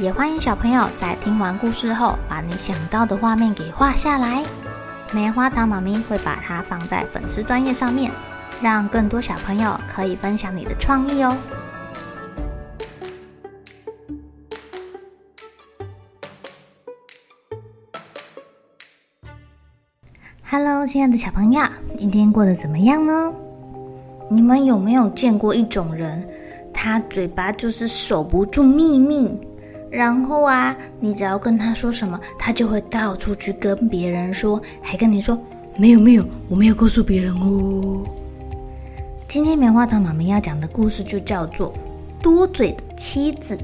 也欢迎小朋友在听完故事后，把你想到的画面给画下来。棉花糖妈咪会把它放在粉丝专页上面，让更多小朋友可以分享你的创意哦。Hello，亲爱的小朋友，今天过得怎么样呢？你们有没有见过一种人，他嘴巴就是守不住秘密？然后啊，你只要跟他说什么，他就会到处去跟别人说，还跟你说没有没有，我没有告诉别人哦。今天棉花糖妈咪要讲的故事就叫做《多嘴的妻子》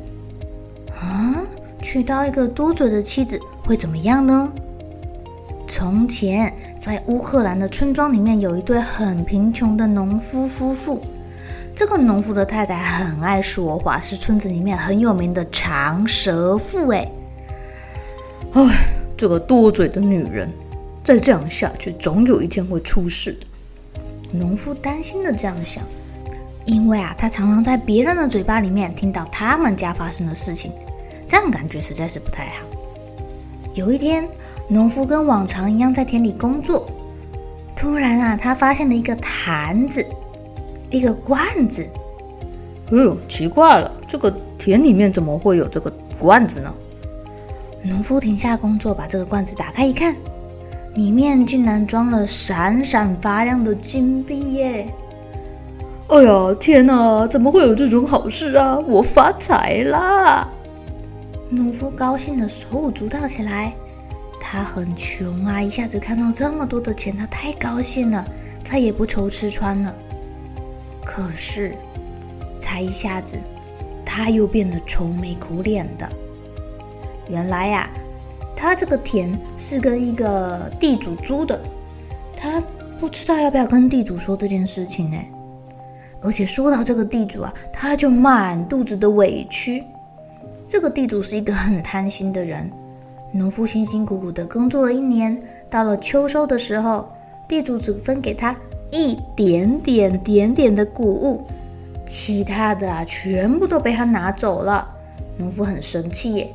啊，娶到一个多嘴的妻子会怎么样呢？从前，在乌克兰的村庄里面，有一对很贫穷的农夫夫妇。这个农夫的太太很爱说话，是村子里面很有名的长舌妇。哎，哎，这个多嘴的女人，再这样下去，总有一天会出事的。农夫担心的这样想，因为啊，他常常在别人的嘴巴里面听到他们家发生的事情，这样感觉实在是不太好。有一天，农夫跟往常一样在田里工作，突然啊，他发现了一个坛子。一个罐子，哎呦，奇怪了，这个田里面怎么会有这个罐子呢？农夫停下工作，把这个罐子打开一看，里面竟然装了闪闪发亮的金币耶！哎呀，天哪，怎么会有这种好事啊？我发财啦！农夫高兴的手舞足蹈起来，他很穷啊，一下子看到这么多的钱，他太高兴了，再也不愁吃穿了。可是，才一下子，他又变得愁眉苦脸的。原来呀、他这个田是跟一个地主租的，他不知道要不要跟地主说这件事情呢。而且说到这个地主啊，他就满肚子的委屈。这个地主是一个很贪心的人。农夫辛辛苦苦的工作了一年，到了秋收的时候，地主只分给他。一点点点点的谷物，其他的啊，全部都被他拿走了。农夫很生气耶，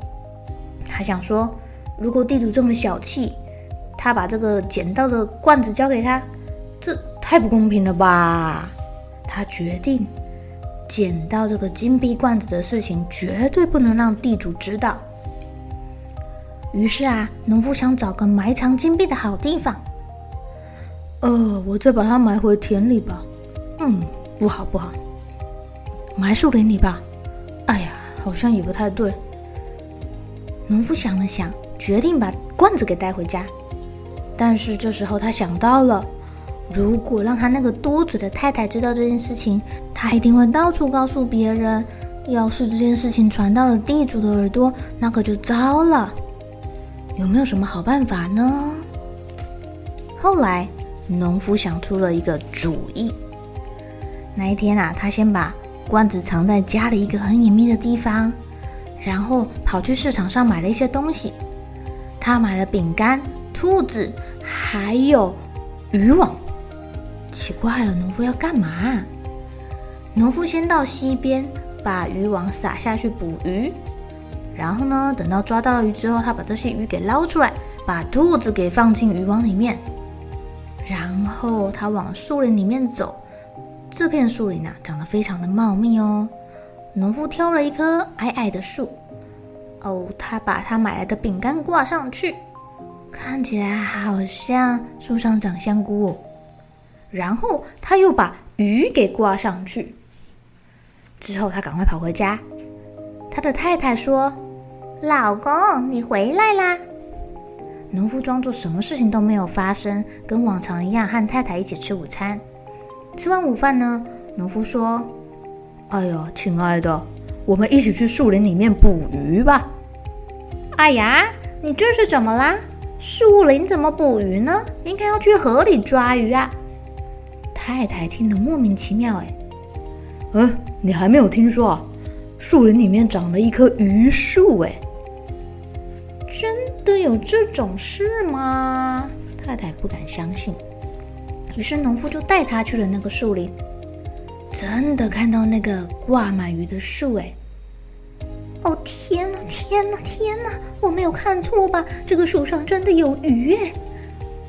他想说，如果地主这么小气，他把这个捡到的罐子交给他，这太不公平了吧？他决定捡到这个金币罐子的事情，绝对不能让地主知道。于是啊，农夫想找个埋藏金币的好地方。呃，我再把它埋回田里吧。嗯，不好不好，埋树林里吧。哎呀，好像也不太对。农夫想了想，决定把罐子给带回家。但是这时候他想到了，如果让他那个多嘴的太太知道这件事情，他一定会到处告诉别人。要是这件事情传到了地主的耳朵，那可就糟了。有没有什么好办法呢？后来。农夫想出了一个主意。那一天啊，他先把罐子藏在家里一个很隐秘的地方，然后跑去市场上买了一些东西。他买了饼干、兔子，还有渔网。奇怪了，农夫要干嘛？农夫先到溪边把渔网撒下去捕鱼，然后呢，等到抓到了鱼之后，他把这些鱼给捞出来，把兔子给放进渔网里面。然后他往树林里面走，这片树林啊，长得非常的茂密哦。农夫挑了一棵矮矮的树，哦，他把他买来的饼干挂上去，看起来好像树上长香菇哦。然后他又把鱼给挂上去，之后他赶快跑回家。他的太太说：“老公，你回来啦。”农夫装作什么事情都没有发生，跟往常一样和太太一起吃午餐。吃完午饭呢，农夫说：“哎呀，亲爱的，我们一起去树林里面捕鱼吧。哎呀，你这是怎么啦？树林怎么捕鱼呢？应该要去河里抓鱼啊！太太听得莫名其妙，哎，嗯，你还没有听说啊？树林里面长了一棵榆树，哎，真的有这种事吗？太太不敢相信。于是农夫就带他去了那个树林，真的看到那个挂满鱼的树，哎。哦天哪，天哪，天哪！我没有看错吧？这个树上真的有鱼耶！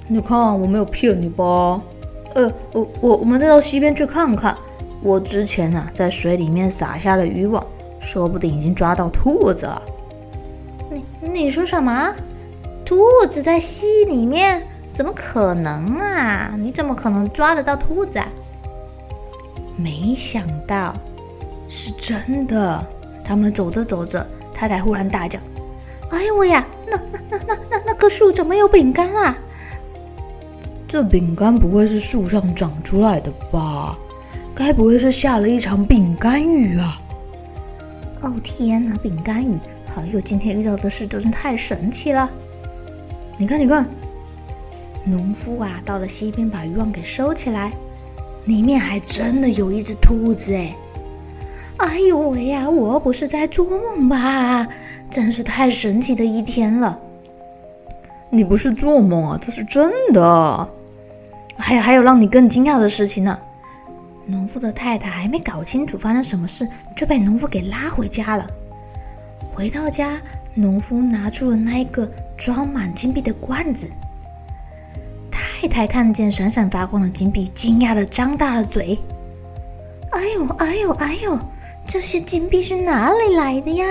你看，我没有骗你吧？呃，我我我们再到溪边去看看。我之前啊，在水里面撒下了渔网，说不定已经抓到兔子了。你你说什么？兔子在溪里面？怎么可能啊？你怎么可能抓得到兔子啊？没想到是真的。他们走着走着，太太忽然大叫：“哎呦喂呀！那那那那那那棵树怎么有饼干啊？这饼干不会是树上长出来的吧？该不会是下了一场饼干雨啊？”哦天哪，饼干雨！哎呦，今天遇到的事真是太神奇了！你看，你看，农夫啊，到了溪边把渔网给收起来，里面还真的有一只兔子哎。哎呦喂呀！我不是在做梦吧？真是太神奇的一天了。你不是做梦啊，这是真的。还有还有让你更惊讶的事情呢。农夫的太太还没搞清楚发生什么事，就被农夫给拉回家了。回到家，农夫拿出了那一个装满金币的罐子。太太看见闪闪发光的金币，惊讶的张大了嘴。哎呦哎呦哎呦！这些金币是哪里来的呀？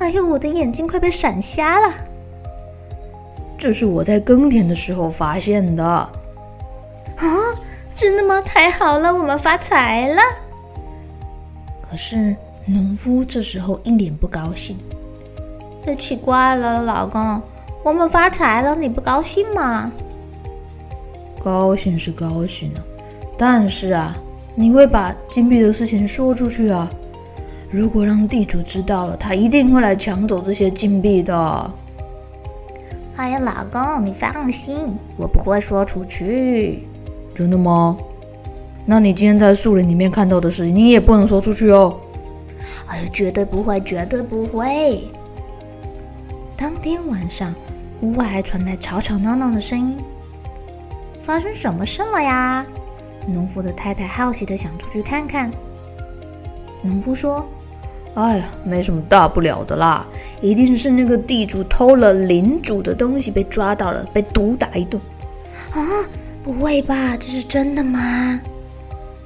哎呦，我的眼睛快被闪瞎了！这是我在耕田的时候发现的。啊，真的吗？太好了，我们发财了！可是农夫这时候一脸不高兴。太奇怪了，老公，我们发财了，你不高兴吗？高兴是高兴啊，但是啊，你会把金币的事情说出去啊？如果让地主知道了，他一定会来抢走这些金币的。哎呀，老公，你放心，我不会说出去。真的吗？那你今天在树林里面看到的事情，你也不能说出去哦。哎呀，绝对不会，绝对不会。当天晚上，屋外还传来吵吵闹闹的声音。发生什么事了呀？农夫的太太好奇的想出去看看。农夫说。哎呀，没什么大不了的啦，一定是那个地主偷了领主的东西被抓到了，被毒打一顿。啊，不会吧？这是真的吗？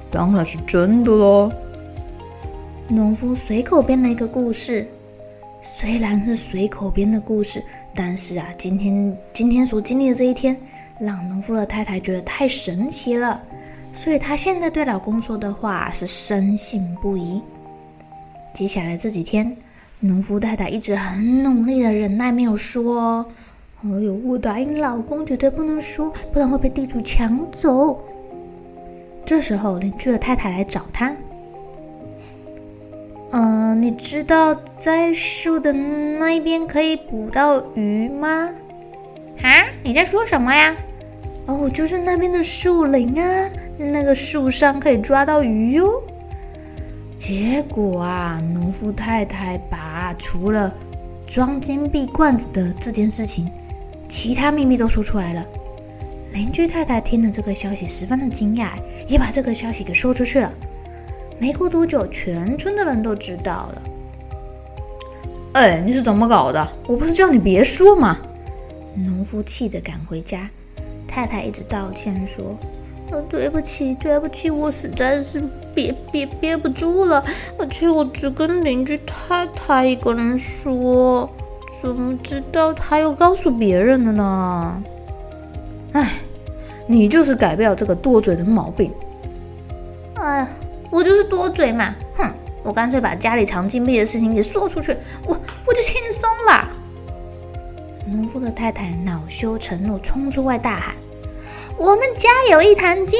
当然是真的喽。农夫随口编了一个故事，虽然是随口编的故事，但是啊，今天今天所经历的这一天，让农夫的太太觉得太神奇了，所以她现在对老公说的话是深信不疑。接下来这几天，农夫太太一直很努力的忍耐，没有说。哎呦，我答应老公绝对不能说，不然会被地主抢走。这时候，邻居的太太来找他。嗯、呃，你知道在树的那一边可以捕到鱼吗？啊，你在说什么呀？哦，就是那边的树林啊，那个树上可以抓到鱼哟。结果啊，农夫太太把除了装金币罐子的这件事情，其他秘密都说出来了。邻居太太听了这个消息，十分的惊讶，也把这个消息给说出去了。没过多久，全村的人都知道了。哎，你是怎么搞的？我不是叫你别说吗？农夫气得赶回家，太太一直道歉说。呃，对不起，对不起，我实在是憋憋憋不住了，而且我只跟邻居太太一个人说，怎么知道他又告诉别人了呢？哎，你就是改不了这个多嘴的毛病。我就是多嘴嘛，哼，我干脆把家里藏金币的事情给说出去，我我就轻松了。农夫的太太恼羞成怒，冲出外大喊。我们家有一坛金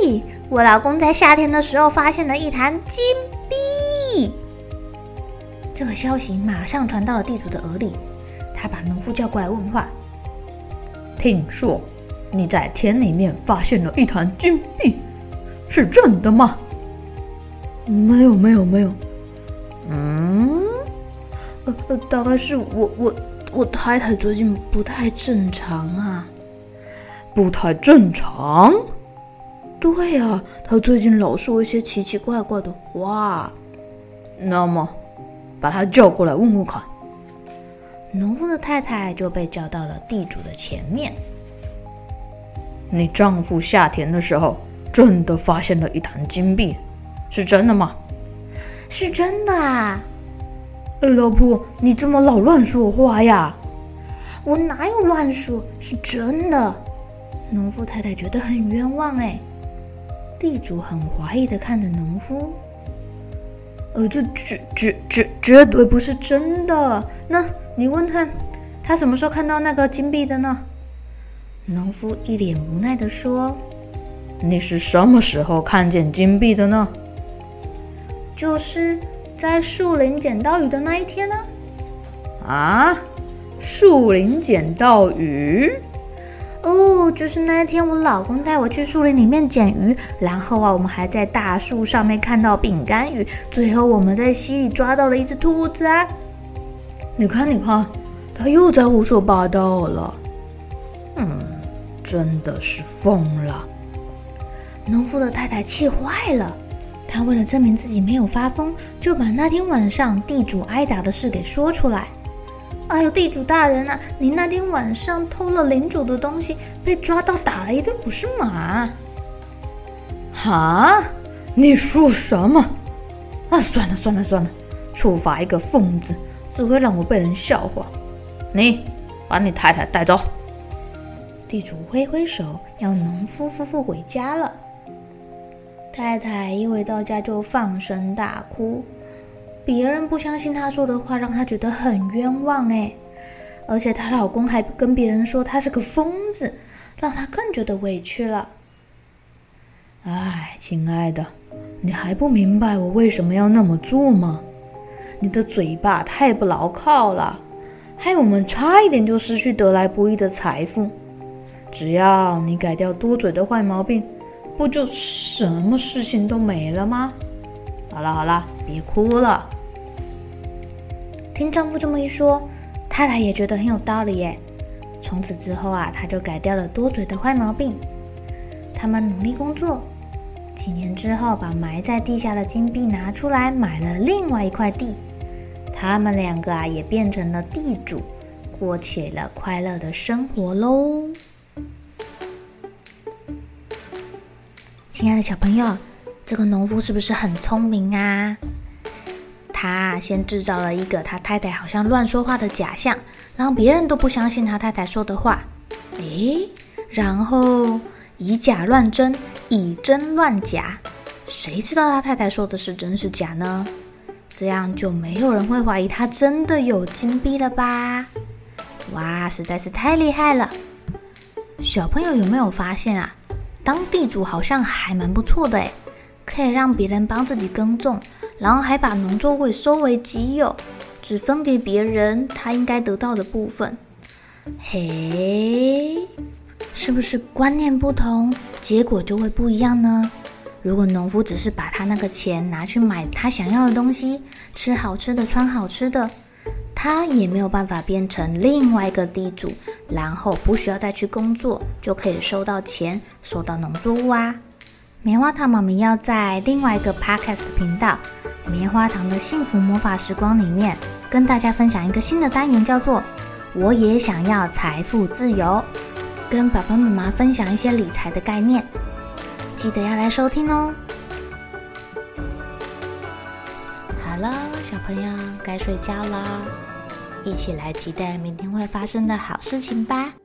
币，我老公在夏天的时候发现了一坛金币。这个消息马上传到了地主的耳里，他把农夫叫过来问话：“听说你在田里面发现了一坛金币，是真的吗？”“没有，没有，没有。”“嗯，呃呃，大概是我我我太太最近不太正常啊。”“不太正常？”“对啊，她最近老说一些奇奇怪怪的话。”“那么。”把她叫过来问问看。农夫的太太就被叫到了地主的前面。你丈夫下田的时候，真的发现了一坛金币，是真的吗？是真的啊。哎，老婆，你怎么老乱说话呀？我哪有乱说，是真的。农夫太太觉得很冤枉哎。地主很怀疑的看着农夫。呃，这绝绝绝绝对不是真的。那你问他，他什么时候看到那个金币的呢？农夫一脸无奈的说：“你是什么时候看见金币的呢？就是在树林捡到鱼的那一天呢。”啊，树林捡到鱼？哦，就是那一天，我老公带我去树林里面捡鱼，然后啊，我们还在大树上面看到饼干鱼，最后我们在溪里抓到了一只兔子啊！你看，你看，他又在胡说八道了。嗯，真的是疯了。农夫的太太气坏了，他为了证明自己没有发疯，就把那天晚上地主挨打的事给说出来。哎呦，地主大人啊，你那天晚上偷了领主的东西，被抓到打了一顿，不是吗？哈？你说什么？啊，算了算了算了，处罚一个疯子，只会让我被人笑话。你把你太太带走。地主挥挥手，要农夫夫妇回家了。太太一回到家就放声大哭。别人不相信她说的话，让她觉得很冤枉哎，而且她老公还跟别人说她是个疯子，让她更觉得委屈了。哎，亲爱的，你还不明白我为什么要那么做吗？你的嘴巴太不牢靠了，害我们差一点就失去得来不易的财富。只要你改掉多嘴的坏毛病，不就什么事情都没了吗？好了好了，别哭了。听丈夫这么一说，太太也觉得很有道理耶。从此之后啊，她就改掉了多嘴的坏毛病。他们努力工作，几年之后，把埋在地下的金币拿出来，买了另外一块地。他们两个啊，也变成了地主，过起了快乐的生活喽。亲爱的小朋友。这个农夫是不是很聪明啊？他先制造了一个他太太好像乱说话的假象，让别人都不相信他太太说的话。诶，然后以假乱真，以真乱假，谁知道他太太说的是真是假呢？这样就没有人会怀疑他真的有金币了吧？哇，实在是太厉害了！小朋友有没有发现啊？当地主好像还蛮不错的诶。可以让别人帮自己耕种，然后还把农作物收为己有，只分给别人他应该得到的部分。嘿，是不是观念不同，结果就会不一样呢？如果农夫只是把他那个钱拿去买他想要的东西，吃好吃的，穿好吃的，他也没有办法变成另外一个地主，然后不需要再去工作，就可以收到钱，收到农作物啊。棉花糖妈咪要在另外一个 podcast 频道《棉花糖的幸福魔法时光》里面跟大家分享一个新的单元，叫做“我也想要财富自由”，跟爸爸妈妈分享一些理财的概念，记得要来收听哦。好了，小朋友该睡觉啦，一起来期待明天会发生的好事情吧。